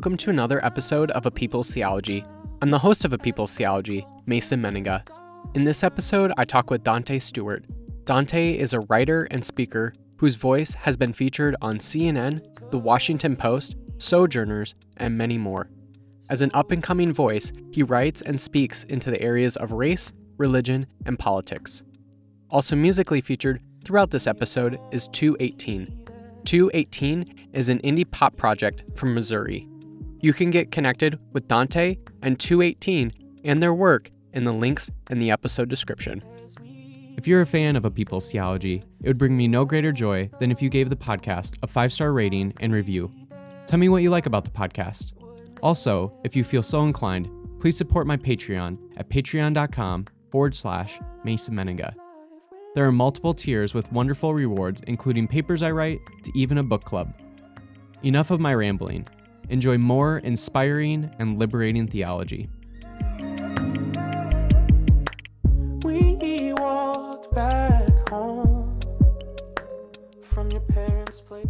Welcome to another episode of A People's Theology. I'm the host of A People's Theology, Mason Mennenga. In this episode, I talk with Dante Stewart. Dante is a writer and speaker whose voice has been featured on CNN, The Washington Post, Sojourners, and many more. As an up and coming voice, he writes and speaks into the areas of race, religion, and politics. Also musically featured throughout this episode is 218. 218 is an indie pop project from Missouri. You can get connected with Dante and 218 and their work in the links in the episode description. If you're a fan of A People's Theology, it would bring me no greater joy than if you gave the podcast a five star rating and review. Tell me what you like about the podcast. Also, if you feel so inclined, please support my Patreon at patreon.com forward slash Mason Mennenga. There are multiple tiers with wonderful rewards, including papers I write to even a book club. Enough of my rambling. Enjoy more inspiring and liberating theology. We walked back home from your parents' place.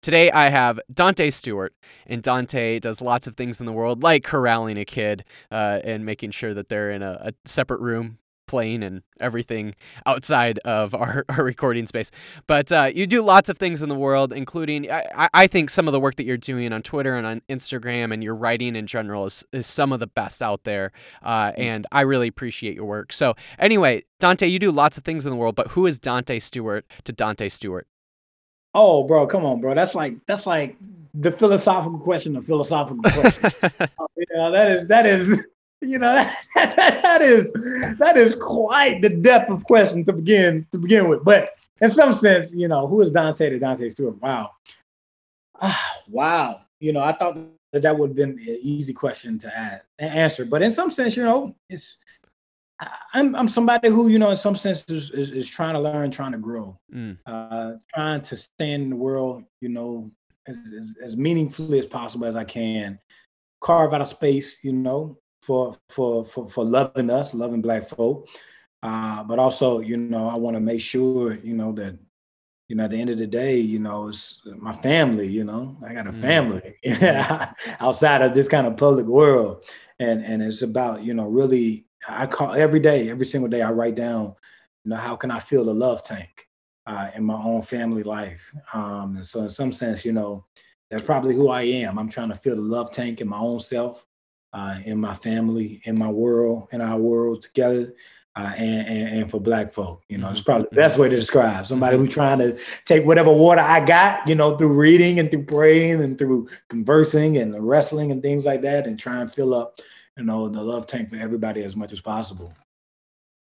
Today I have Dante Stewart, and Dante does lots of things in the world, like corralling a kid uh, and making sure that they're in a, a separate room playing and everything outside of our, our recording space. But uh, you do lots of things in the world, including, I, I- think some of the work that you're doing on Twitter and on Instagram and your writing in general is, is some of the best out there. Uh, and I really appreciate your work. So, anyway, Dante, you do lots of things in the world, but who is Dante Stewart to Dante Stewart? Oh, bro, come on, bro. That's like that's like the philosophical question, the philosophical question. you know, that is that is you know that, that is that is quite the depth of question to begin to begin with. But in some sense, you know, who is Dante to Dante Stewart? Wow, ah, wow. You know, I thought that that would have been an easy question to add, answer. But in some sense, you know, it's I'm I'm somebody who you know in some sense is, is, is trying to learn, trying to grow Mm. uh, trying to stand in the world, you know, as, as, as meaningfully as possible as I can. Carve out a space, you know, for for for for loving us, loving Black folk. Uh, but also, you know, I want to make sure, you know, that you know, at the end of the day, you know, it's my family. You know, I got a Mm. family outside of this kind of public world, and and it's about you know really. I call every day, every single day. I write down, you know, how can I fill the love tank uh, in my own family life. Um, and so, in some sense, you know, that's probably who I am. I'm trying to fill the love tank in my own self, uh, in my family, in my world, in our world together. Uh, and, and and for black folk, you know, it's Mhm, probably the best way to describe somebody who's trying to take whatever water I got, you know, through reading and through praying and through conversing and wrestling and things like that, and try and fill up, you know, the love tank for everybody as much as possible.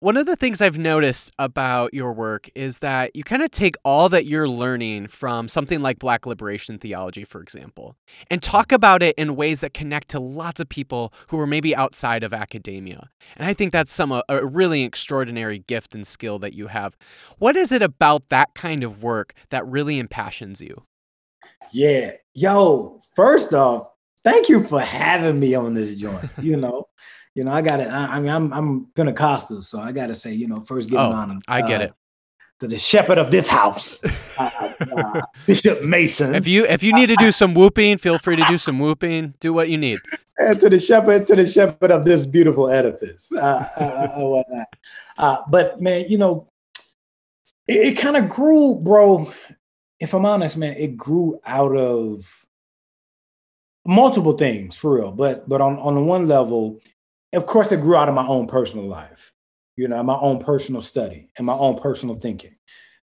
One of the things I've noticed about your work is that you kind of take all that you're learning from something like Black liberation theology, for example, and talk about it in ways that connect to lots of people who are maybe outside of academia. And I think that's some a, a really extraordinary gift and skill that you have. What is it about that kind of work that really impassions you? Yeah. Yo, first off, thank you for having me on this joint. You know, you know, I got it. I, I mean, I'm I'm Pentecostal, so I got to say, you know, first giving Oh, honor. I get uh, it. To the shepherd of this house, uh, uh, Bishop Mason. If you if you need to do some whooping, feel free to do some whooping. Do what you need. and to the shepherd, to the shepherd of this beautiful edifice, uh, uh, uh, whatnot. But man, you know, it, it kind of grew, bro. If I'm honest, man, it grew out of multiple things for real. But but on on the one level, of course, it grew out of my own personal life. You know, my own personal study and my own personal thinking.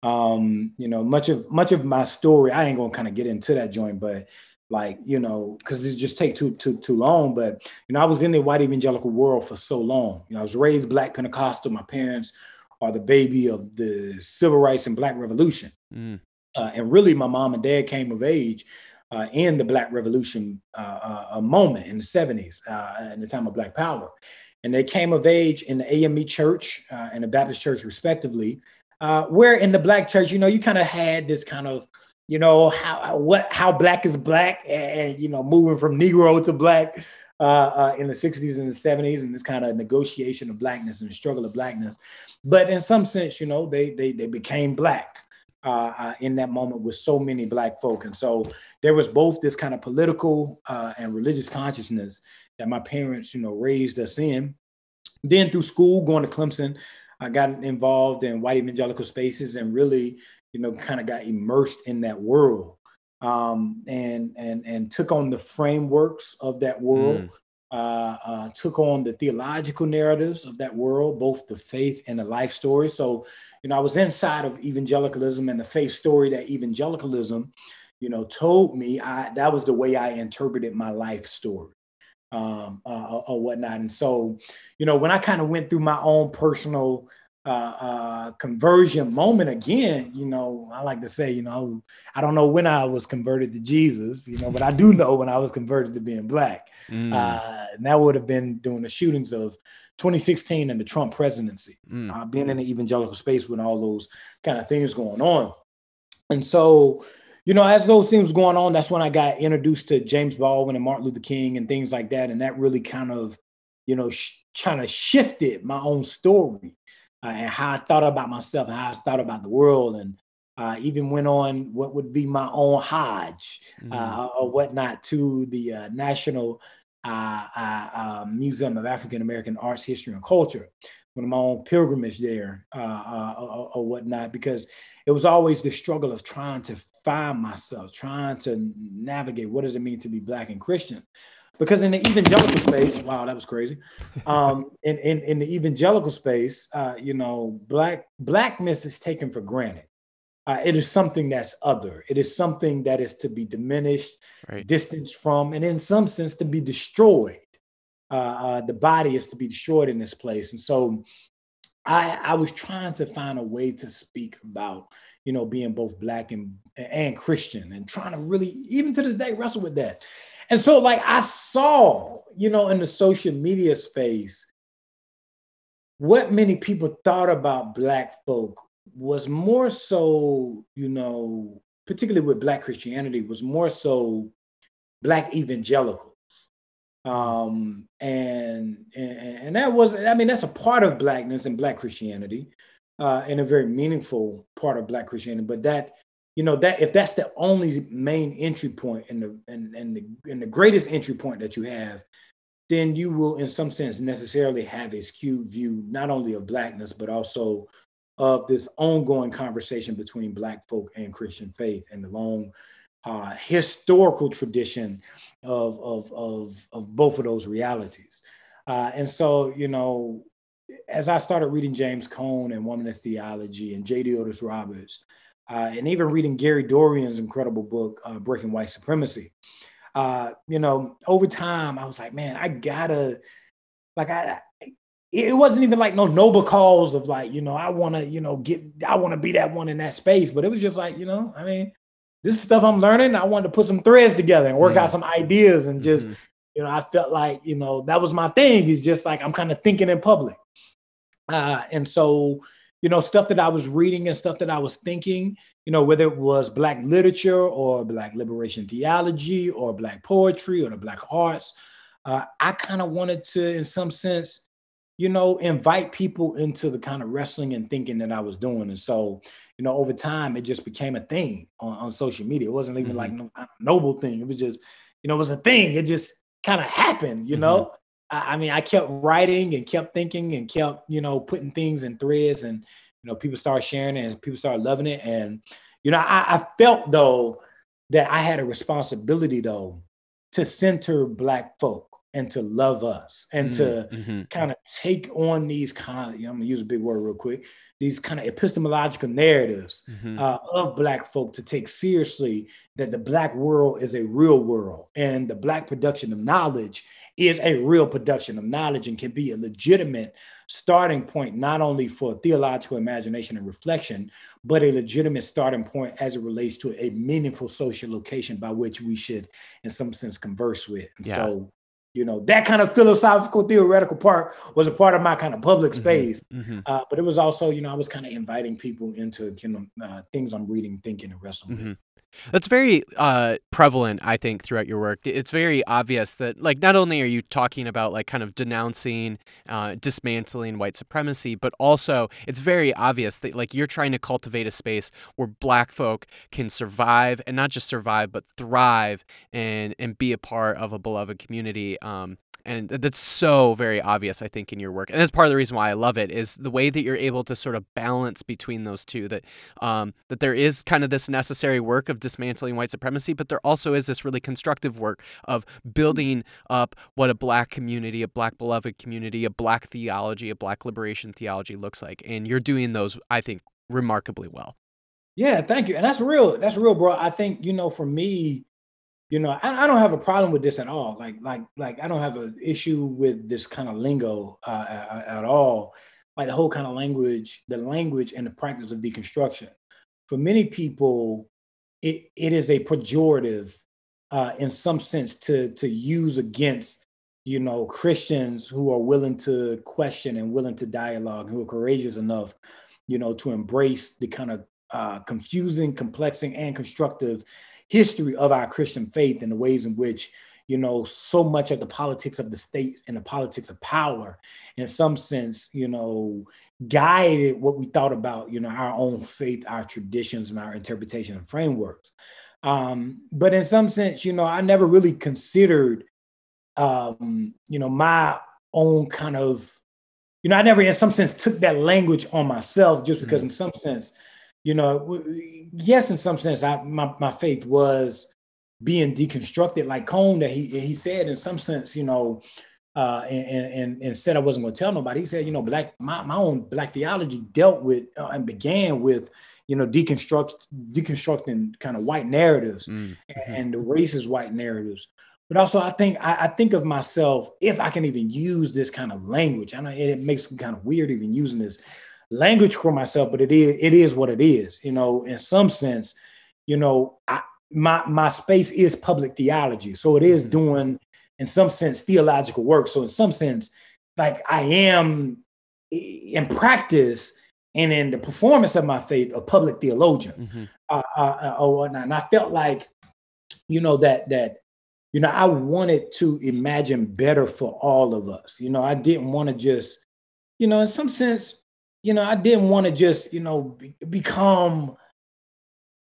Um, you know, much of much of my story, I ain't gonna kind of get into that joint, but like you know because this just take too too too long but you know i was in the white evangelical world for so long you know i was raised black pentecostal my parents are the baby of the civil rights and black revolution Mm. uh, and really my mom and dad came of age uh, in the black revolution uh, uh, moment in the 70s uh, in the time of black power. And they came of age in the ame church uh, and the baptist church respectively uh, where in the black church you know you kind of had this kind of you know how what how black is black and, and, you know moving from negro to black uh, uh, in the 60s and the 70s and this kind of negotiation of blackness and struggle of blackness. But in some sense you know they they, they became black uh, uh, in that moment with so many black folk. And so there was both this kind of political uh, and religious consciousness that my parents, you know, raised us in. Then through school, going to Clemson, I got involved in white evangelical spaces and really, you know, kind of got immersed in that world um, and and and took on the frameworks of that world. Mm. Uh, uh, took on the theological narratives of that world, both the faith and the life story. So, you know, I was inside of evangelicalism and the faith story that evangelicalism, you know, told me. I that was the way I interpreted my life story um, uh, or whatnot. And so, you know, when I kind of went through my own personal uh, uh, conversion moment again, you know, I like to say, you know, I don't know when I was converted to Jesus, you know, but I do know when I was converted to being black. Mm. Uh, and that would have been during the shootings of 2016 and the Trump presidency, mm. uh, being in the evangelical space with all those kind of things going on. And so, you know, as those things were going on, that's when I got introduced to James Baldwin and Martin Luther King and things like that. And that really kind of, you know, sh- kind of shifted my own story uh, and how I thought about myself and how I thought about the world. And uh, even went on what would be my own Hajj mm-hmm. uh, or whatnot to the uh, National uh, uh, Museum of African American Arts, History, and Culture. One of my own pilgrimage there or, or whatnot, because it was always the struggle of trying to find myself, trying to navigate what does it mean to be black and Christian. Because in the evangelical space, wow, that was crazy. Um, in, in, in the evangelical space, uh, you know, black blackness is taken for granted. Uh, it is something that's other. It is something that is to be diminished, right. distanced from, and in some sense to be destroyed. Uh, uh, the body is to be destroyed in this place, and so I, I was trying to find a way to speak about you know, being both black and and Christian and trying to really, even to this day, wrestle with that. And so, like, I saw, you know, in the social media space, what many people thought about black folk was more so, you know, particularly with black Christianity, was more so black evangelicals. Um, and, and and that was, I mean, that's a part of blackness and black Christianity uh, and a very meaningful part of Black Christianity. But that, you know, that if that's the only main entry point and the and, and the and the greatest entry point that you have, then you will, in some sense, necessarily have a skewed view not only of blackness but also of this ongoing conversation between Black folk and Christian faith and the long uh, historical tradition of, of, of, of both of those realities. Uh, and so, you know, as I started reading James Cone and Womanist Theology and J. Deotis Roberts, uh, and even reading Gary Dorrien's incredible book, uh, Breaking White Supremacy, uh, you know, over time, I was like, man, I gotta, like, I, it wasn't even like no noble cause of like, you know, I wanna, you know, get, I wanna be that one in that space, but it was just like, you know, I mean, this stuff I'm learning. I wanted to put some threads together and work mm-hmm. out some ideas and just, mm-hmm. you know, I felt like, you know, that was my thing. Is just like I'm kind of thinking in public. Uh, and so, you know, stuff that I was reading and stuff that I was thinking, you know, whether it was Black literature or Black liberation theology or Black poetry or the Black arts, uh, I kind of wanted to, in some sense, you know, invite people into the kind of wrestling and thinking that I was doing. And so, you know, over time, it just became a thing on, on social media. It wasn't even mm-hmm. like no noble thing. It was just, you know, it was a thing. It just kind of happened, you mm-hmm. know? I mean, I kept writing and kept thinking and kept, you know, putting things in threads and, you know, people started sharing it and people started loving it. And, you know, I, I felt though that I had a responsibility though to center Black folk and to love us and mm, to mm-hmm. kind of take on these kind of, you know, I'm gonna use a big word real quick, these kind of epistemological narratives mm-hmm. uh, of Black folk to take seriously that the Black world is a real world and the Black production of knowledge is a real production of knowledge and can be a legitimate starting point, not only for theological imagination and reflection, but a legitimate starting point as it relates to a meaningful social location by which we should, in some sense, converse with. And yeah. so, you know, that kind of philosophical, theoretical part was a part of my kind of public mm-hmm. space. Mm-hmm. Uh, but it was also, you know, I was kind of inviting people into, you know, uh, things I'm reading, thinking, and wrestling mm-hmm. That's very uh, prevalent, I think, throughout your work. It's very obvious that, like, not only are you talking about, like, kind of denouncing, uh, dismantling white supremacy, but also it's very obvious that, like, you're trying to cultivate a space where black folk can survive and not just survive, but thrive and, and be a part of a beloved community. Um, and that's so very obvious i think in your work and that's part of the reason why i love it is the way that you're able to sort of balance between those two that um, that there is kind of this necessary work of dismantling white supremacy but there also is this really constructive work of building up what a black community a black beloved community a black theology a black liberation theology looks like and you're doing those i think remarkably well. Yeah thank you and that's real that's real bro. I think you know for me you know, I, I, don't have a problem with this at all. Like, like, like, I don't have an issue with this kind of lingo uh, at, at, all. Like the whole kind of language, the language and the practice of deconstruction. For many people, it, it is a pejorative uh, in some sense to to use against you know Christians who are willing to question and willing to dialogue, who are courageous enough, you know, to embrace the kind of uh, confusing, complexing, and constructive history of our Christian faith and the ways in which, you know, so much of the politics of the state and the politics of power, in some sense, you know, guided what we thought about, you know, our own faith, our traditions, and our interpretation and frameworks. Um, but in some sense, you know, I never really considered, um, you know, my own kind of, you know, I never, in some sense, took that language on myself just because, mm-hmm. in some sense, you know, yes, in some sense, I my, my faith was being deconstructed, like Cone that he he said in some sense, you know, uh, and, and and said I wasn't going to tell nobody. He said, you know, black my, my own black theology dealt with uh, and began with, you know, deconstruct deconstructing kind of white narratives mm-hmm. and the racist white narratives. But also, I think I, I, think of myself if I can even use this kind of language. I know it, it makes me kind of weird even using this language for myself, but it is it is what it is. You know, in some sense, you know, I, my my space is public theology, so it is mm-hmm. doing in some sense theological work. So in some sense, like I am in practice and in the performance of my faith, a public theologian mm-hmm. uh, uh, uh, or whatnot. And I felt like, you know, that that you know, I wanted to imagine better for all of us. You know, I didn't want to just, you know, in some sense, you know, I didn't want to just, you know, be, become,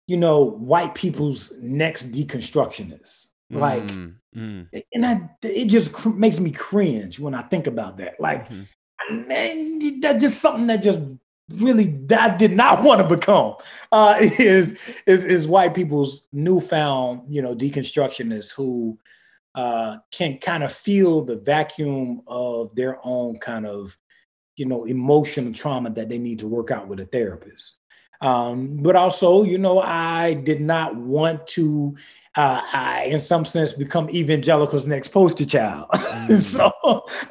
you know, white people's next deconstructionists. Like, mm, mm. and I, it just cr- makes me cringe when I think about that. Like, mm-hmm. that's just something that just really I did not want to become. Uh, is is is white people's newfound, you know, deconstructionists who uh, can kind of feel the vacuum of their own kind of you know, emotional trauma that they need to work out with a therapist. Um, but also, you know, I did not want to, uh, I, in some sense, become evangelical's next poster child. Mm. so,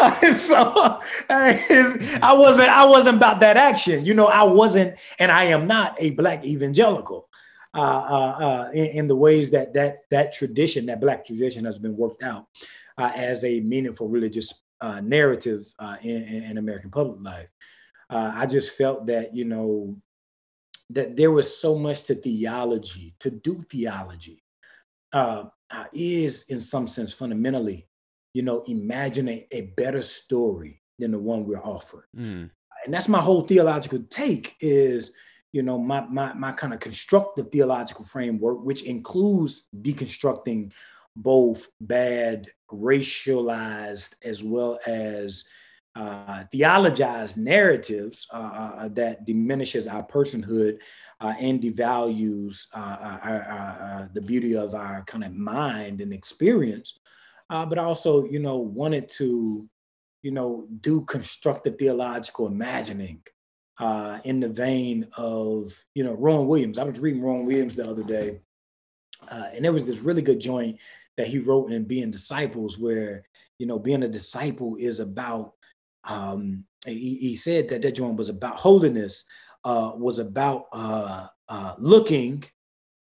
so I wasn't, I wasn't about that action. You know, I wasn't, and I am not a black evangelical. Uh, uh, uh, in, in, the ways that that that tradition, that black tradition, has been worked out uh, as a meaningful religious uh, narrative uh, in, in, American public life. Uh, I just felt that, you know, that there was so much to theology, to do theology uh, is in some sense fundamentally, you know, imagining a better story than the one we're offered. Mm. And that's my whole theological take is, you know, my, my, my kind of constructive theological framework, which includes deconstructing both bad racialized as well as uh, theologized narratives uh, uh, that diminishes our personhood uh, and devalues uh, uh, our, the beauty of our kind of mind and experience, but also, you know, wanted to, you know, do constructive theological imagining in the vein of, you know, Rowan Williams. I was reading Rowan Williams the other day, and there was this really good joint that he wrote in Being Disciples, where you know being a disciple is about. Um, he, he said that that joint was about holiness, uh, was about uh, uh, looking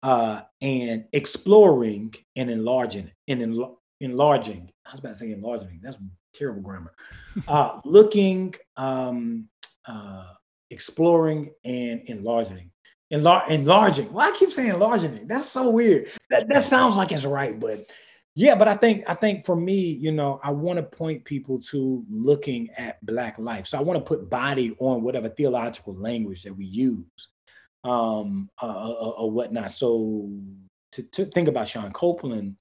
uh, and exploring and enlarging and enl- enlarging. I was about to say enlarging. That's terrible grammar. Uh, looking, um, uh, exploring, and enlarging. Enlar- enlarging. Well, I keep saying enlarging. That's so weird. That that sounds like it's right, but yeah, but I think I think for me, you know, I want to point people to looking at black life. So I want to put body on whatever theological language that we use, um, uh, uh, uh or whatnot. So to, to think about Shawn Copeland,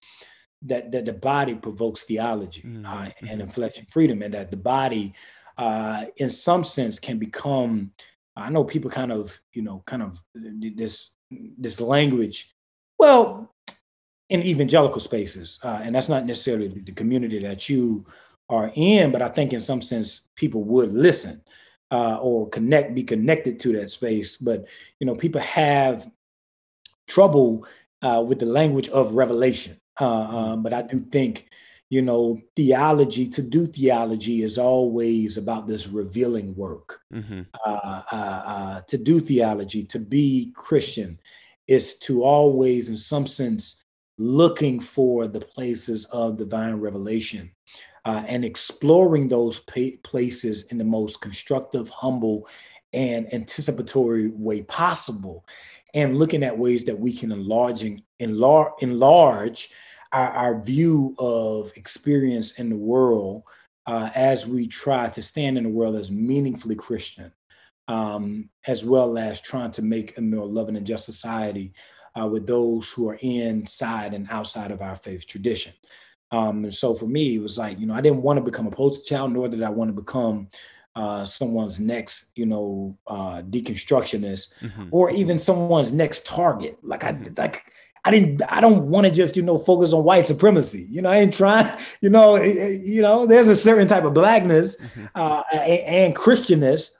that that the body provokes theology mm-hmm. uh, and mm-hmm. inflection freedom, and that the body, uh, in some sense, can become. I know people kind of, you know, kind of this this language. Well, in evangelical spaces, uh, and that's not necessarily the community that you are in, but I think in some sense people would listen uh, or connect, be connected to that space. But you know, people have trouble uh, with the language of revelation. Uh, um, but I do think, you know, theology to do theology is always about this revealing work. Mm-hmm. Uh, uh, uh, to do theology, to be Christian, is to always, in some sense, looking for the places of divine revelation uh, and exploring those pa- places in the most constructive, humble, and anticipatory way possible, and looking at ways that we can enlarging enlarge enlarge our, our view of experience in the world uh, as we try to stand in the world as meaningfully Christian, um, as well as trying to make a more loving and just society uh, with those who are inside and outside of our faith tradition. Um, and so for me, it was like, you know, I didn't want to become a poster child, nor did I want to become uh, someone's next, you know, uh, deconstructionist, mm-hmm. or even someone's next target. Like I, mm-hmm. like I didn't, I don't want to just, you know, focus on white supremacy. You know, I ain't trying. You know, you know, there's a certain type of blackness mm-hmm. uh, and, and Christianness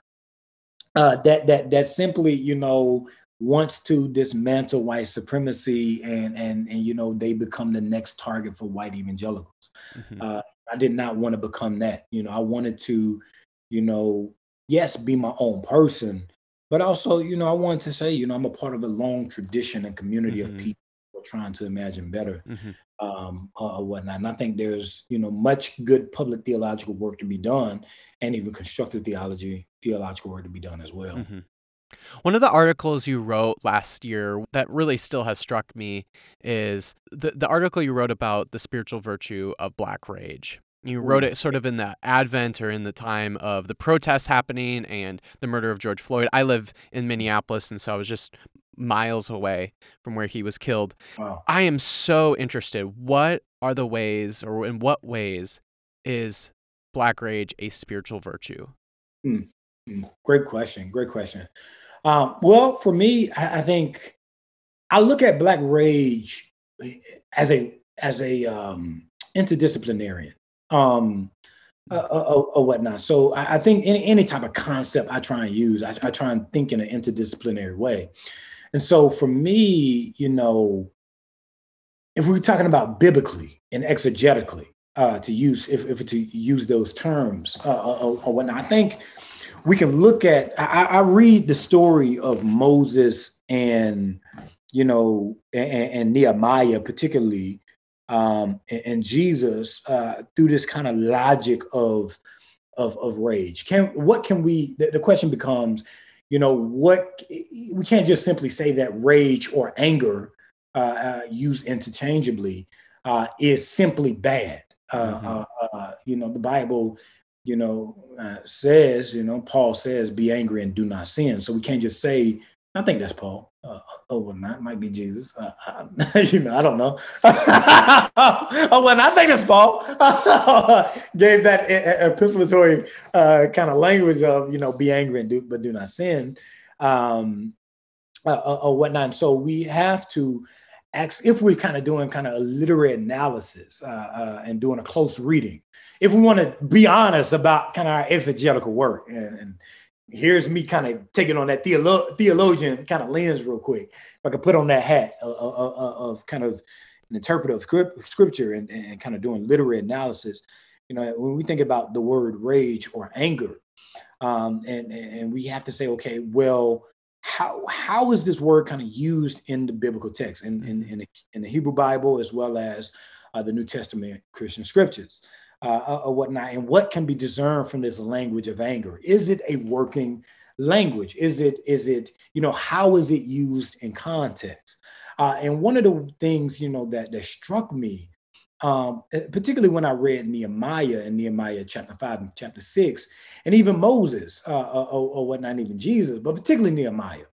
uh, that that that simply, you know, wants to dismantle white supremacy and and and you know they become the next target for white evangelicals mm-hmm. uh, i did not want to become that you know i wanted to you know yes be my own person but also you know i wanted to say you know i'm a part of a long tradition and community mm-hmm. of people trying to imagine better mm-hmm. um uh, whatnot and i think there's you know much good public theological work to be done and even constructive theology theological work to be done as well mm-hmm. One of the articles you wrote last year that really still has struck me is the, the article you wrote about the spiritual virtue of black rage. You wrote it sort of in the advent or in the time of the protests happening and the murder of George Floyd. I live in Minneapolis, and so I was just miles away from where he was killed. Wow. I am so interested. What are the ways, or in what ways, is black rage a spiritual virtue? Mm. Great question. Great question. Um, well, for me, I, I, think I look at Black Rage as a as a um, interdisciplinarian um, uh, or, or, whatnot. So I, I, think any, any type of concept I try and use, I, I try and think in an interdisciplinary way. And so for me, you know, if we're talking about biblically and exegetically, uh, to use if, if to use those terms uh, or, or whatnot, I think we can look at I, I read the story of Moses and you know and, and Nehemiah particularly um, and, and, Jesus uh, through this kind of logic of of of rage. Can what can we? The, the question becomes, you know, what we can't just simply say that rage or anger uh, uh, used interchangeably uh, is simply bad. Uh, mm-hmm. Uh, uh, you know, the Bible you know, uh, says, you know, Paul says, be angry and do not sin. So we can't just say, I think that's Paul. Uh, oh, well, not might be Jesus. Uh, I, you know, I don't know. oh, well, I think that's Paul. Gave that epistolatory uh, kind of language of, you know, be angry and do, but do not sin, um, uh, uh, or whatnot. So we have to ask if we're kind of doing kind of a literary analysis uh, and doing a close reading, if we want to be honest about kind of our exegetical work, and, and here's me kind of taking on that theolo- theologian kind of lens real quick. If I could put on that hat of, of, of kind of an interpreter of script, scripture and, and kind of doing literary analysis, you know, when we think about the word rage or anger, um, and, and we have to say, okay, well, how how is this word kind of used in the biblical text in in, in, the, in the Hebrew Bible as well as uh, the New Testament Christian scriptures uh, uh, or whatnot, and what can be discerned from this language of anger? Is it a working language? Is it is it you know how is it used in context? Uh, and one of the things you know that that struck me, um, eh, particularly when I read Nehemiah and Nehemiah chapter five and chapter six, and even Moses, uh, uh, or, or what not even Jesus, but particularly Nehemiah,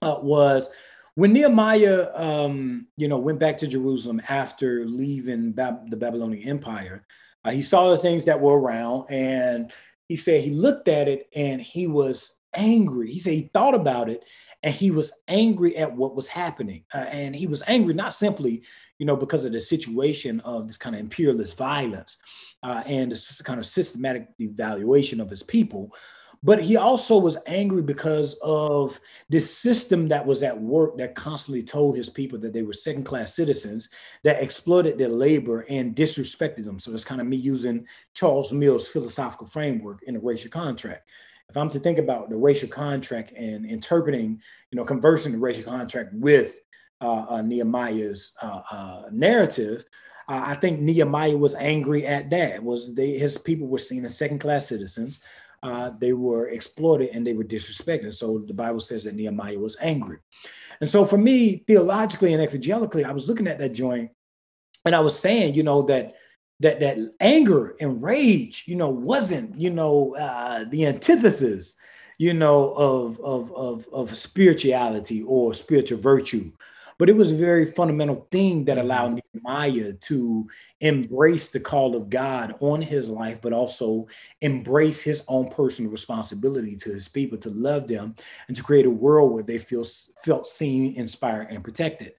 uh, was when Nehemiah, um, you know, went back to Jerusalem after leaving the Babylonian Empire, uh, he saw the things that were around, and he said he looked at it and he was angry. He said he thought about it and he was angry at what was happening. Uh, and he was angry not simply, you know, because of the situation of this kind of imperialist violence uh, and this kind of systematic evaluation of his people, but he also was angry because of this system that was at work that constantly told his people that they were second class citizens that exploited their labor and disrespected them. So it's kind of me using Charles Mills' philosophical framework in a racial contract. If I'm to think about the racial contract and interpreting, you know, conversing the racial contract with uh, uh, Nehemiah's uh, uh narrative, I think Nehemiah was angry at that. Was they his people were seen as second class citizens? Uh, they were exploited and they were disrespected. So the Bible says that Nehemiah was angry. And so for me, theologically and exegetically, I was looking at that joint and I was saying, you know, that that that anger and rage, you know, wasn't, you know, uh, the antithesis, you know, of of of of spirituality or spiritual virtue. But it was a very fundamental thing that allowed mm-hmm. Nehemiah to embrace the call of God on his life, but also embrace his own personal responsibility to his people to love them and to create a world where they feel felt seen, inspired, and protected.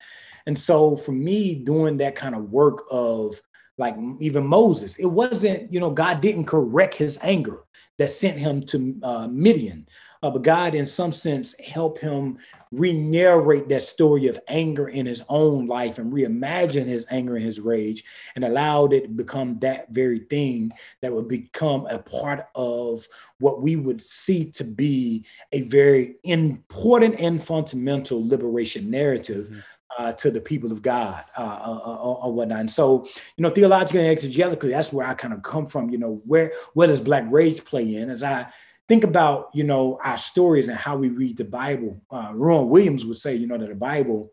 And so for me, doing that kind of work of like even Moses, it wasn't, you know, God didn't correct his anger that sent him to uh, Midian. Uh, but God, in some sense, helped him re-narrate that story of anger in his own life and reimagine his anger and his rage and allowed it to become that very thing that would become a part of what we would see to be a very important and fundamental liberation narrative mm-hmm. Uh, to the people of God uh, uh, uh or whatnot. And so, you know, theologically and exegetically, that's where I kind of come from. You know, where where does Black rage play in? As I think about you know our stories and how we read the Bible. Uh, Rowan Williams would say, you know, that the Bible,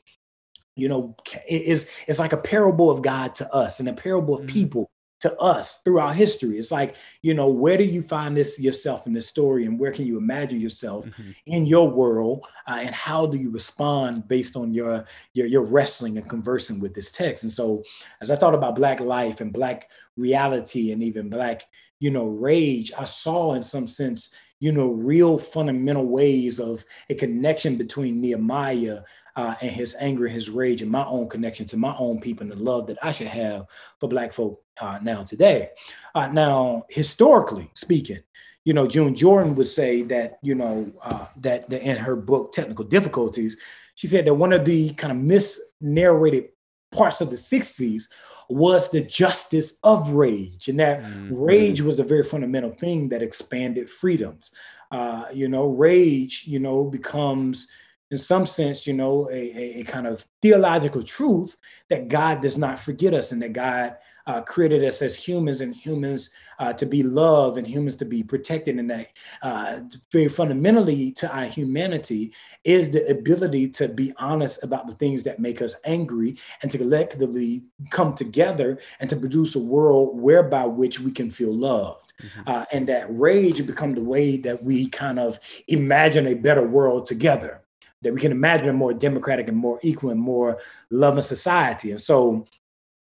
you know, is is like a parable of God to us and a parable of mm-hmm. people to us throughout history. It's like, you know, where do you find this yourself in this story and where can you imagine yourself mm-hmm. in your world uh, and how do you respond based on your, your your wrestling and conversing with this text? And so as I thought about black life and black reality and even black you know, rage, I saw in some sense, you know, real fundamental ways of a connection between Nehemiah uh, and his anger and his rage and my own connection to my own people and the love that I should have for Black folk uh, now today. Uh, now, historically speaking, you know, June Jordan would say that, you know, uh, that, that in her book, Technical Difficulties, she said that one of the kind of misnarrated parts of the 60s was the justice of rage. And that mm-hmm. rage was the very fundamental thing that expanded freedoms. Uh, you know, rage, you know, becomes in some sense, you know, a, a, a, kind of theological truth that God does not forget us and that God uh, created us as humans and humans uh, to be loved and humans to be protected. And that uh, very fundamentally to our humanity is the ability to be honest about the things that make us angry and to collectively come together and to produce a world whereby which we can feel loved. Mm-hmm. Uh, and that rage become the way that we kind of imagine a better world together that we can imagine a more democratic and more equal and more loving society. And so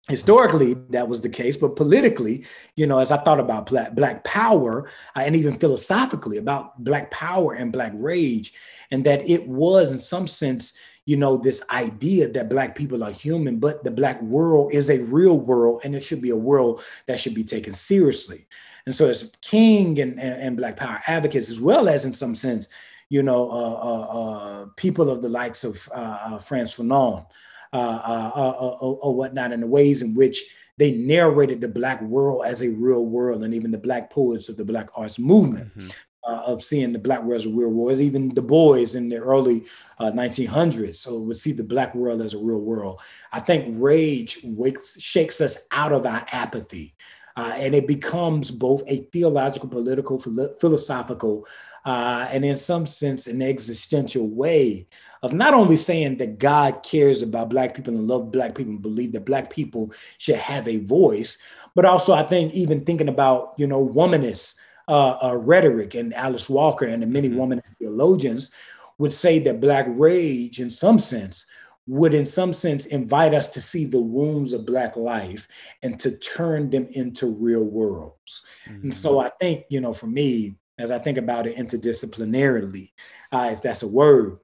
historically that was the case but politically you know as i thought about black, power and even philosophically about black power and black rage and that it was in some sense you know this idea that black people are human but the black world is a real world and it should be a world that should be taken seriously and so as king and, and, and black power advocates as well as in some sense you know uh, uh, uh people of the likes of uh, uh, frantz fanon uh, uh, uh, uh, or, or whatnot, and the ways in which they narrated the black world as a real world, and even the black poets of the black arts movement. Mm-hmm. Uh, of seeing the black world as a real world, even Du Bois in the early uh, 1900s, so would see the black world as a real world. I think rage wakes, shakes us out of our apathy, uh, and it becomes both a theological, political, philosophical uh, and in some sense, an existential way of not only saying that God cares about Black people and love Black people and believe that Black people should have a voice, but also I think even thinking about, you know, womanist uh, uh, rhetoric and Alice Walker and the many mm-hmm. womanist theologians would say that Black rage, in some sense, would in some sense invite us to see the wounds of black life and to turn them into real worlds mm-hmm. and so i think you know for me as I think about it interdisciplinarily, uh, if that's a word,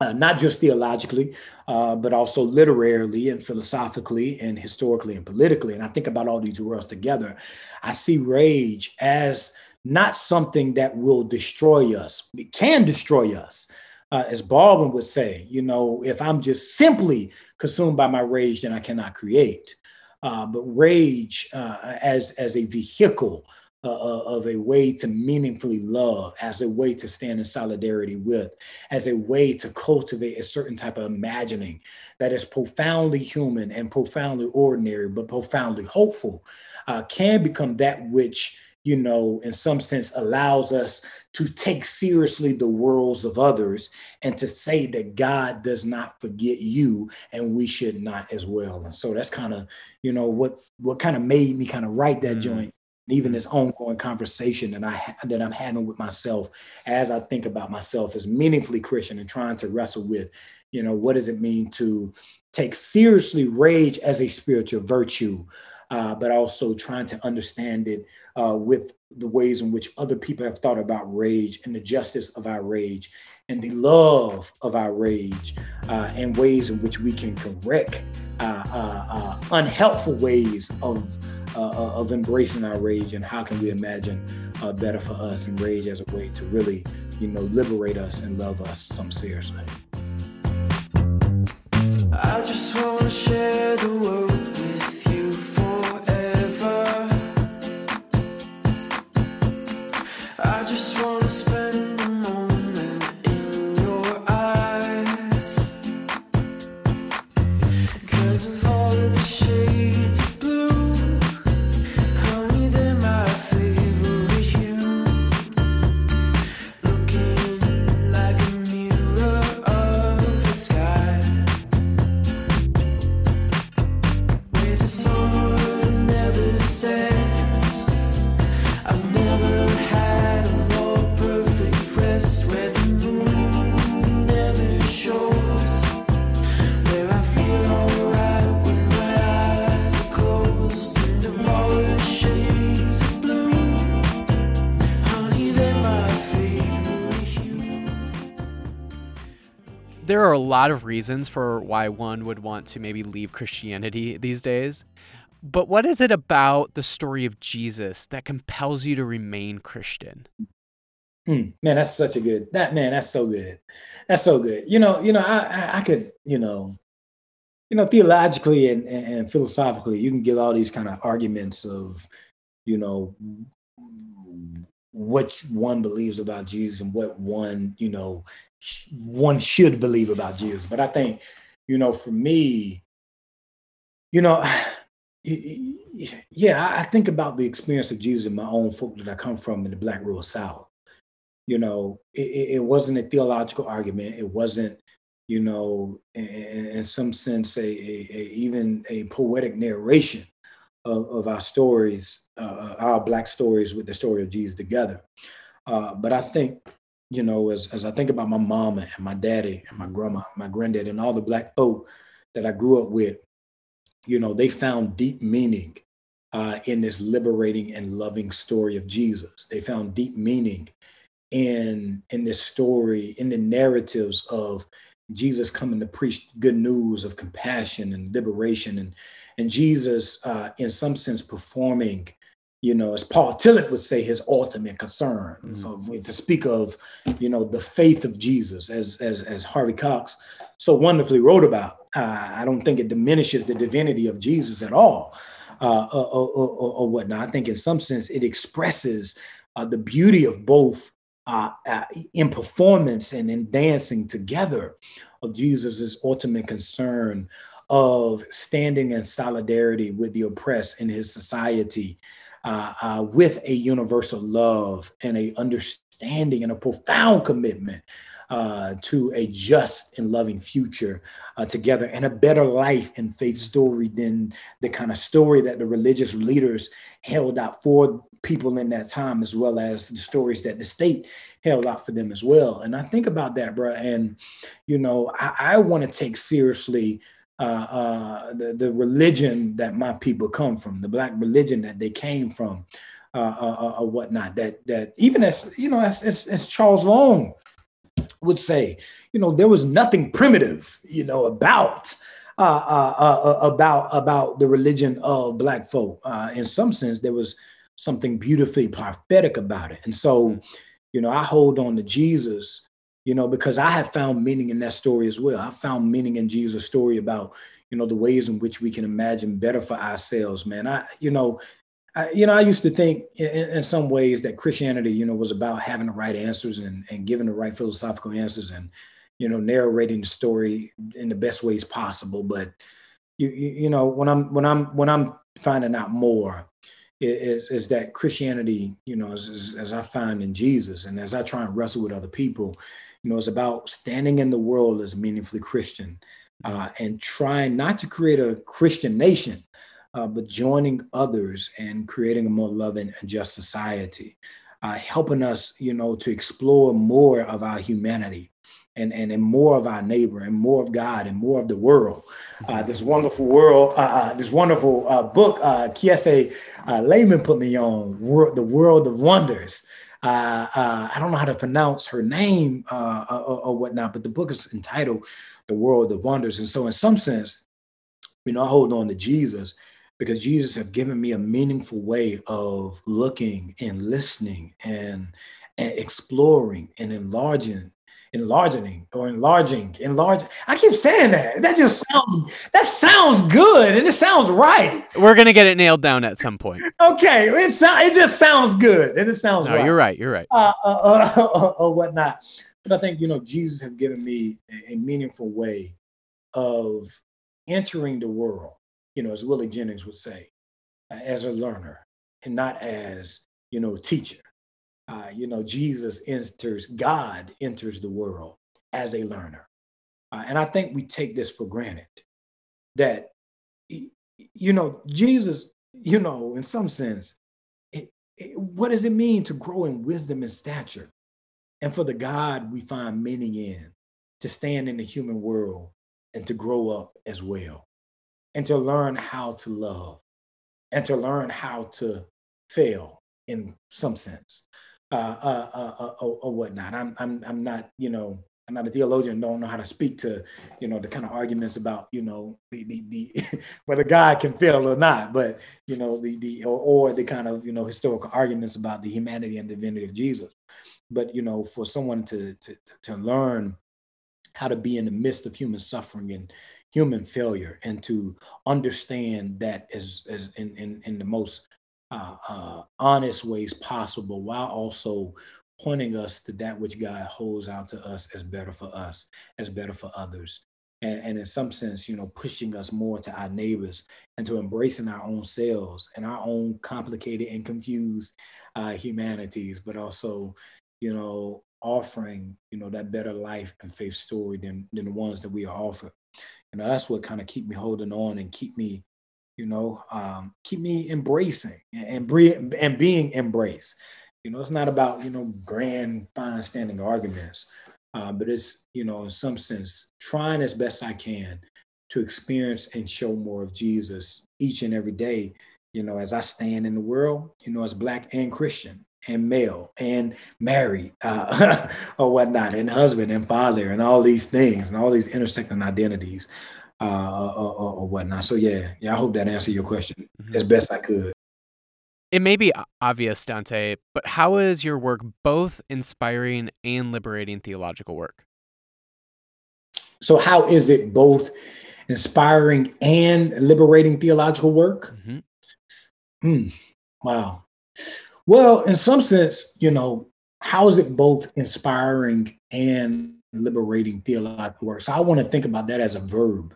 uh, not just theologically, uh, but also literarily and philosophically and historically and politically. And I think about all these worlds together. I see rage as not something that will destroy us, it can destroy us. Uh, as Baldwin would say, you know, if I'm just simply consumed by my rage, then I cannot create. Uh, but rage uh, as, as a vehicle uh, uh, of a way to meaningfully love, as a way to stand in solidarity with, as a way to cultivate a certain type of imagining that is profoundly human and profoundly ordinary, but profoundly hopeful, uh, can become that which you know, in some sense, allows us to take seriously the worlds of others and to say that God does not forget you and we should not as well. And so that's kind of, you know, what what kind of made me kind of write that mm. joint even this ongoing conversation that I that I'm having with myself as I think about myself as meaningfully Christian and trying to wrestle with, you know, what does it mean to take seriously rage as a spiritual virtue, uh, but also trying to understand it uh, with the ways in which other people have thought about rage and the justice of our rage and the love of our rage uh, and ways in which we can correct uh, uh, uh, unhelpful ways of uh, uh, of embracing our rage and how can we imagine uh, better for us and rage as a way to really, you know, liberate us and love us some seriously. I just want to share the world. Lot of reasons for why one would want to maybe leave Christianity these days. But what is it about the story of Jesus that compels you to remain Christian? Hmm, man, that's such a good that man. That's so good. That's so good. You know, you know, I I, I could, you know, you know, theologically and, and, and philosophically, you can give all these kind of arguments of, you know, what one believes about Jesus and what one, you know, one should believe about Jesus. But I think, you know, for me, you know, yeah, I think about the experience of Jesus in my own folk that I come from in the Black Rural South. You know, it, it wasn't a theological argument. It wasn't, you know, in, some sense, a, a, a, even a poetic narration of, of our stories, uh, our Black stories with the story of Jesus together. Uh, but I think you know, as, as I think about my mama and my daddy and my grandma, my granddad, and all the black folk that I grew up with, you know, they found deep meaning uh, in this liberating and loving story of Jesus. They found deep meaning in in this story, in the narratives of Jesus coming to preach good news of compassion and liberation, and and Jesus, uh, in some sense, performing you know, as Paul Tillich would say, his ultimate concern. Mm-hmm. So to speak of, you know, the faith of Jesus, as as as Harvey Cox so wonderfully wrote about, uh, I don't think it diminishes the divinity of Jesus at all, uh, or, or, or, or, whatnot. I think in some sense it expresses uh, the beauty of both uh, uh, in performance and in dancing together of Jesus's ultimate concern of standing in solidarity with the oppressed in his society uh, uh, with a universal love and a understanding and a profound commitment uh, to a just and loving future uh, together and a better life and faith story than the kind of story that the religious leaders held out for people in that time, as well as the stories that the state held out for them as well. And I think about that, bro. And, you know, I, I want to take seriously uh, uh, the, the religion that my people come from, the black religion that they came from, uh, uh, uh, or whatnot. That that even as you know, as, as, as Charles Long would say, you know, there was nothing primitive, you know, about uh, uh, uh, about about the religion of black folk. Uh, in some sense, there was something beautifully prophetic about it, and so, you know, I hold on to Jesus, you know, because I have found meaning in that story as well. I found meaning in Jesus' story about you know the ways in which we can imagine better for ourselves man i you know I, you know, I used to think in, in, some ways that Christianity, you know, was about having the right answers and, and giving the right philosophical answers and, you know, narrating the story in the best ways possible. But you, you, you know, when I'm when I'm when I'm finding out more, is is that Christianity, you know, as, as, as I find in Jesus and as I try and wrestle with other people, you know, it's about standing in the world as meaningfully Christian uh, and trying not to create a Christian nation, uh, but joining others and creating a more loving and just society, uh, helping us, you know, to explore more of our humanity and, and, and more of our neighbor and more of God and more of the world. Uh, this wonderful world, uh, uh, this wonderful uh, book, uh, Kiese uh, Laymon put me on, The World of Wonders. Uh, uh, I don't know how to pronounce her name uh, or, or, whatnot, but the book is entitled The World of Wonders. And so, in some sense, you know, I hold on to Jesus because Jesus have given me a meaningful way of looking and listening and, and exploring and enlarging enlarging or enlarging enlarging i keep saying that. That just sounds that sounds good and it sounds right. We're gonna get it nailed down at some point. Okay it, so, it just sounds good and it sounds no, right. you're right you're right. Uh, uh, uh, uh, or whatnot. But i think you know jesus have given me a, a meaningful way of entering the world you know, as Willie Jennings would say, uh, as a learner and not as, you know, teacher. Uh, you know, Jesus enters, God enters the world as a learner. Uh, and I think we take this for granted that, you know, Jesus, you know, in some sense, it, it, what does it mean to grow in wisdom and stature? And for the God we find meaning in, to stand in the human world and to grow up as well and to learn how to love and to learn how to fail in some sense uh, uh, uh, uh or, or, whatnot. I'm, I'm, I'm not, you know, I'm not a theologian, don't know how to speak to, you know, the kind of arguments about, you know, the, the, the whether God can fail or not, but, you know, the, the, or, or the kind of, you know, historical arguments about the humanity and divinity of Jesus. But, you know, for someone to, to, to learn how to be in the midst of human suffering and human failure and to understand that as, as in, in, in the most uh, uh, honest ways possible while also pointing us to that which God holds out to us as better for us, as better for others. And, and, in some sense, you know, pushing us more to our neighbors and to embracing our own selves and our own complicated and confused uh, humanities, but also, you know, offering, you know, that better life and faith story than, than the ones that we are offered you know that's what kind of keep me holding on and keep me you know um, keep me embracing and, and, and being embraced. You know it's not about you know grand fine standing arguments uh, but it's you know in some sense trying as best i can to experience and show more of jesus each and every day you know as i stand in the world you know as black and christian and male and married uh, or whatnot, and husband and father, and all these things, and all these intersecting identities uh, or, or, whatnot. So yeah, yeah, I hope that answered your question mm-hmm. as best I could. It may be obvious, Dante, but how is your work both inspiring and liberating theological work? So how is it both inspiring and liberating theological work? Mm-hmm. Hmm. Wow. Well, in some sense, you know, how is it both inspiring and liberating theological work? So I want to think about that as a verb.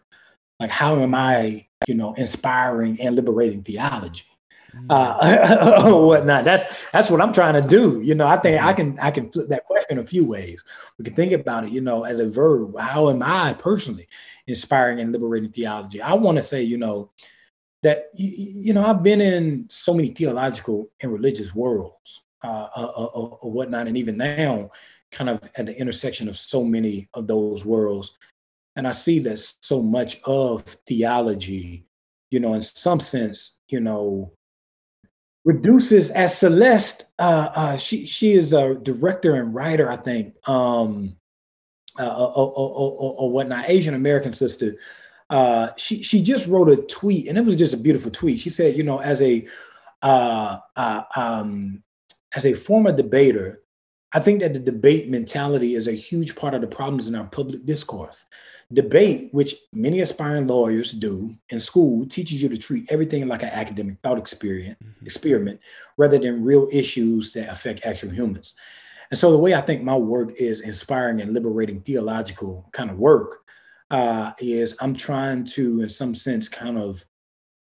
Like, how am I, you know, inspiring and liberating theology? uh, or whatnot. That's that's what I'm trying to do. You know, I think I can I can flip that question a few ways. We can think about it, you know, as a verb. How am I personally inspiring and liberating theology? I want to say, you know, that you know I've been in so many theological and religious worlds uh, uh, uh, uh, or whatnot, and even now, kind of at the intersection of so many of those worlds, and I see that so much of theology, you know, in some sense, you know, reduces as Celeste. Uh, uh, she she is a director and writer, I think, um, uh, or, or, or, whatnot. Asian American sister. Uh, she she just wrote a tweet, and it was just a beautiful tweet. She said, you know, as a uh, uh, um, as a former debater, I think that the debate mentality is a huge part of the problems in our public discourse. Debate, which many aspiring lawyers do in school, teaches you to treat everything like an academic thought experiment, mm-hmm. experiment rather than real issues that affect actual humans. And so the way I think my work is inspiring and liberating theological kind of work uh, is I'm trying to, in some sense, kind of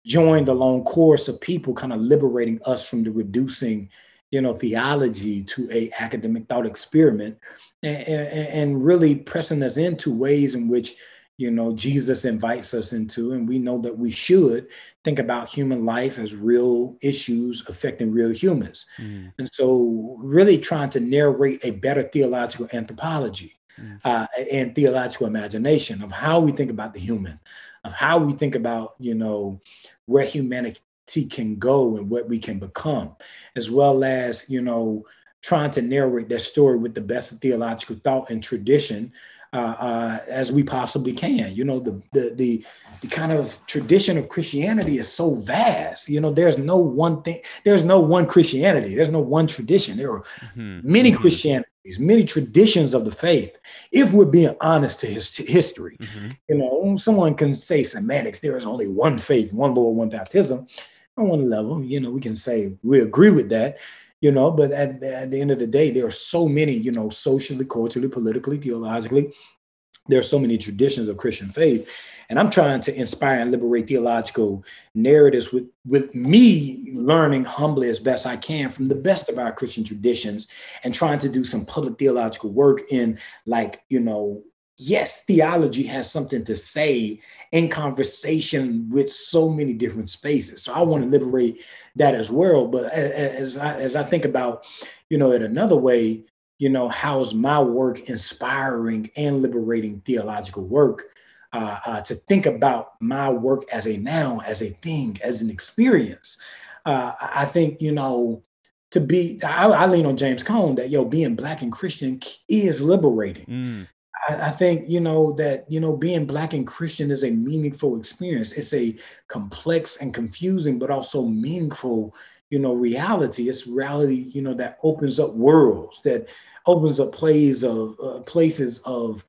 join the long course of people kind of liberating us from the reducing you know theology to a academic thought experiment and, and, and, really pressing us into ways in which you know jesus invites us into and we know that we should think about human life as real issues affecting real humans mm. and so really trying to narrate a better theological anthropology mm. uh, and theological imagination of how we think about the human of how we think about you know where humanity can go and what we can become, as well as, you know, trying to narrate that story with the best of theological thought and tradition uh, uh, as we possibly can. You know, the, the, the the kind of tradition of Christianity is so vast. You know, there's no one thing. There's no one Christianity. There's no one tradition. There are mm-hmm. many mm-hmm. Christianities, many traditions of the faith. If we're being honest to his to history, mm-hmm. you know, someone can say semantics. There is only one faith, one Lord, one baptism on one level, you know, we can say we agree with that, you know, but at, at the end of the day, there are so many, you know, socially, culturally, politically, theologically, there are so many traditions of Christian faith. And I'm trying to inspire and liberate theological narratives with, with me learning humbly as best I can from the best of our Christian traditions and trying to do some public theological work in like, you know, yes, theology has something to say in conversation with so many different spaces. So I want to liberate that as well. But as I, as I think about, you know, in another way, you know, how's my work inspiring and liberating theological work? Uh, uh, to think about my work as a noun, as a thing, as an experience. Uh, I think, you know, to be, I, I, lean on James Cone that, yo, being Black and Christian is liberating. Mm. I, I think you know that you know being black and Christian is a meaningful experience. It's a complex and confusing, but also meaningful you know reality it's reality you know that opens up worlds that opens up plays of uh, places of,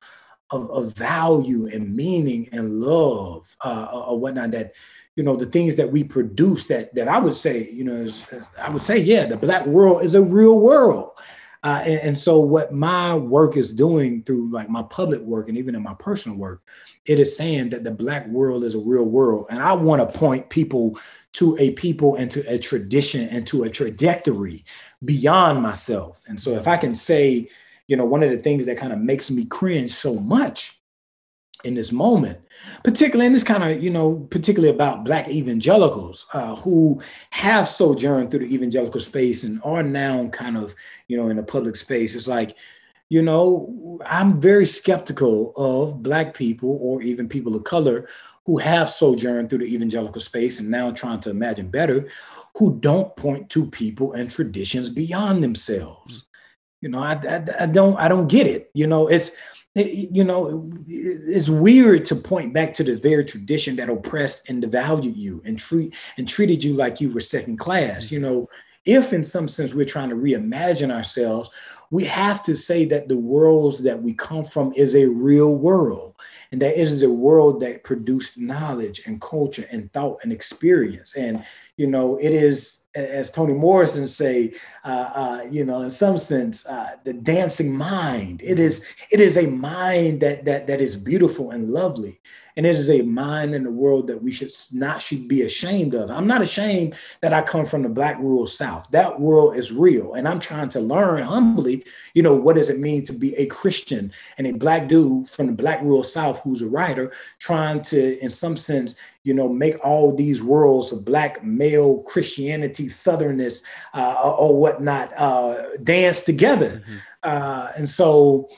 of, of value and meaning and love uh, uh or whatnot that you know the things that we produce that that i would say you know is, i would say yeah the black world is a real world uh, and, and, so what my work is doing through like my public work and even in my personal work, it is saying that the black world is a real world. And I want to point people to a people and to a tradition and to a trajectory beyond myself. And so if I can say, you know, one of the things that kind of makes me cringe so much in this moment, particularly in this kind of, you know, particularly about Black evangelicals uh, who have sojourned through the evangelical space and are now kind of, you know, in a public space. It's like, you know, I'm very skeptical of Black people or even people of color who have sojourned through the evangelical space and now trying to imagine better, who don't point to people and traditions beyond themselves. You know, I, I, I don't I don't get it. You know, it's it, you know, it's weird to point back to the very tradition that oppressed and devalued you and treat and treated you like you were second class. Mm-hmm. You know, if in some sense we're trying to reimagine ourselves, we have to say that the worlds that we come from is a real world and that it is a world that produced knowledge and culture and thought and experience and you know it is as Toni Morrison say, uh, uh, you know, in some sense, uh, the dancing mind. It is it is a mind that that that is beautiful and lovely, and it is a mind in the world that we should not should be ashamed of. I'm not ashamed that I come from the Black rural South. That world is real, and I'm trying to learn humbly. You know, what does it mean to be a Christian and a Black dude from the Black rural South who's a writer, trying to, in some sense, you know, make all these worlds of black male Christianity, Southernness, uh, or whatnot, uh, dance together. Mm-hmm. Uh, and so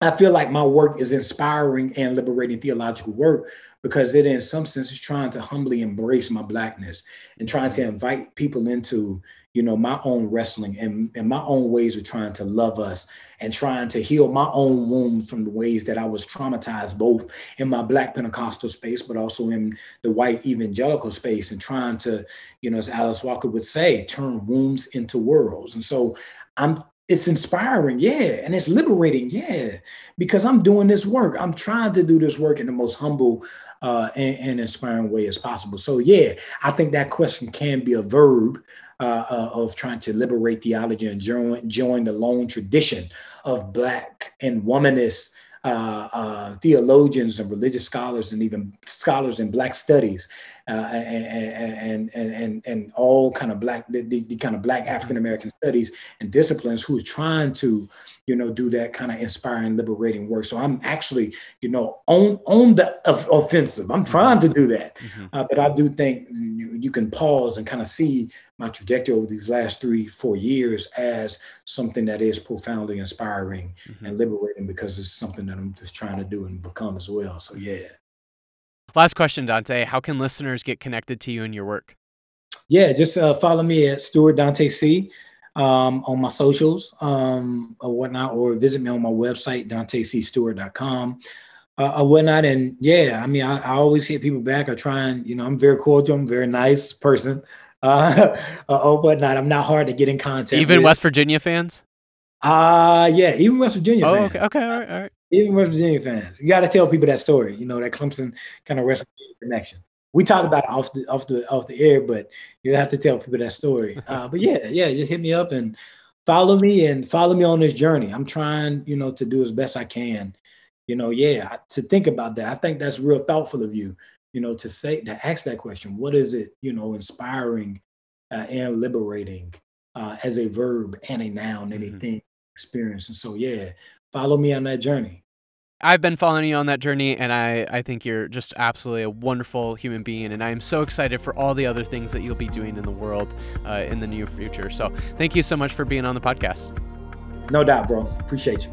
I feel like my work is inspiring and liberating theological work because it, in some sense, is trying to humbly embrace my blackness and trying to invite people into you know, my own wrestling and, and my own ways of trying to love us and trying to heal my own wounds from the ways that I was traumatized, both in my Black Pentecostal space, but also in the white evangelical space, and trying to, you know, as Alice Walker would say, turn wounds into worlds. And so I'm it's inspiring, yeah, and it's liberating, yeah, because I'm doing this work. I'm trying to do this work in the most humble uh, and, and inspiring way as possible. So, yeah, I think that question can be a verb uh, uh, of trying to liberate theology and join, join the long tradition of Black and womanist uh, uh, theologians and religious scholars and even scholars in Black studies uh, and, and, and, and, and all kind of Black, the, the kind of Black African American studies and disciplines who is trying to you know, do that kind of inspiring, liberating work. So I'm actually, you know, on on the offensive. I'm trying to do that, mm-hmm. uh, but I do think you, you, can pause and kind of see my trajectory over these last three, four years as something that is profoundly inspiring mm-hmm. and liberating because it's something that I'm just trying to do and become as well. So yeah. Last question, Dante. How can listeners get connected to you and your work? Yeah, just uh, follow me at Stewart Dante C um, on my socials um, or whatnot, or visit me on my website, dantecstewart.com uh, or whatnot. And yeah, I mean, I, I, always hit people back. I try and, you know, I'm very cordial, I'm very nice person uh, uh, or whatnot. I'm not hard to get in contact Even with. West Virginia fans? Uh, yeah, even West Virginia oh, fans. okay, okay, all right, all right. Even West Virginia fans. You got to tell people that story, you know, that Clemson kind of West Virginia connection we talked about it off the off the off the air, but you have to tell people that story. Uh, but yeah, yeah, just hit me up and follow me and follow me on this journey. I'm trying, you know, to do as best I can. You know, yeah, to think about that. I think that's real thoughtful of you. You know, to say to ask that question. What is it? You know, inspiring uh, and liberating uh, as a verb and a noun, anything mm-hmm. experience. And so, yeah, follow me on that journey. I've been following you on that journey, and I, I think you're just absolutely a wonderful human being. And I am so excited for all the other things that you'll be doing in the world uh, in the near future. So thank you so much for being on the podcast. No doubt, bro. Appreciate you.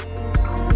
Thank you.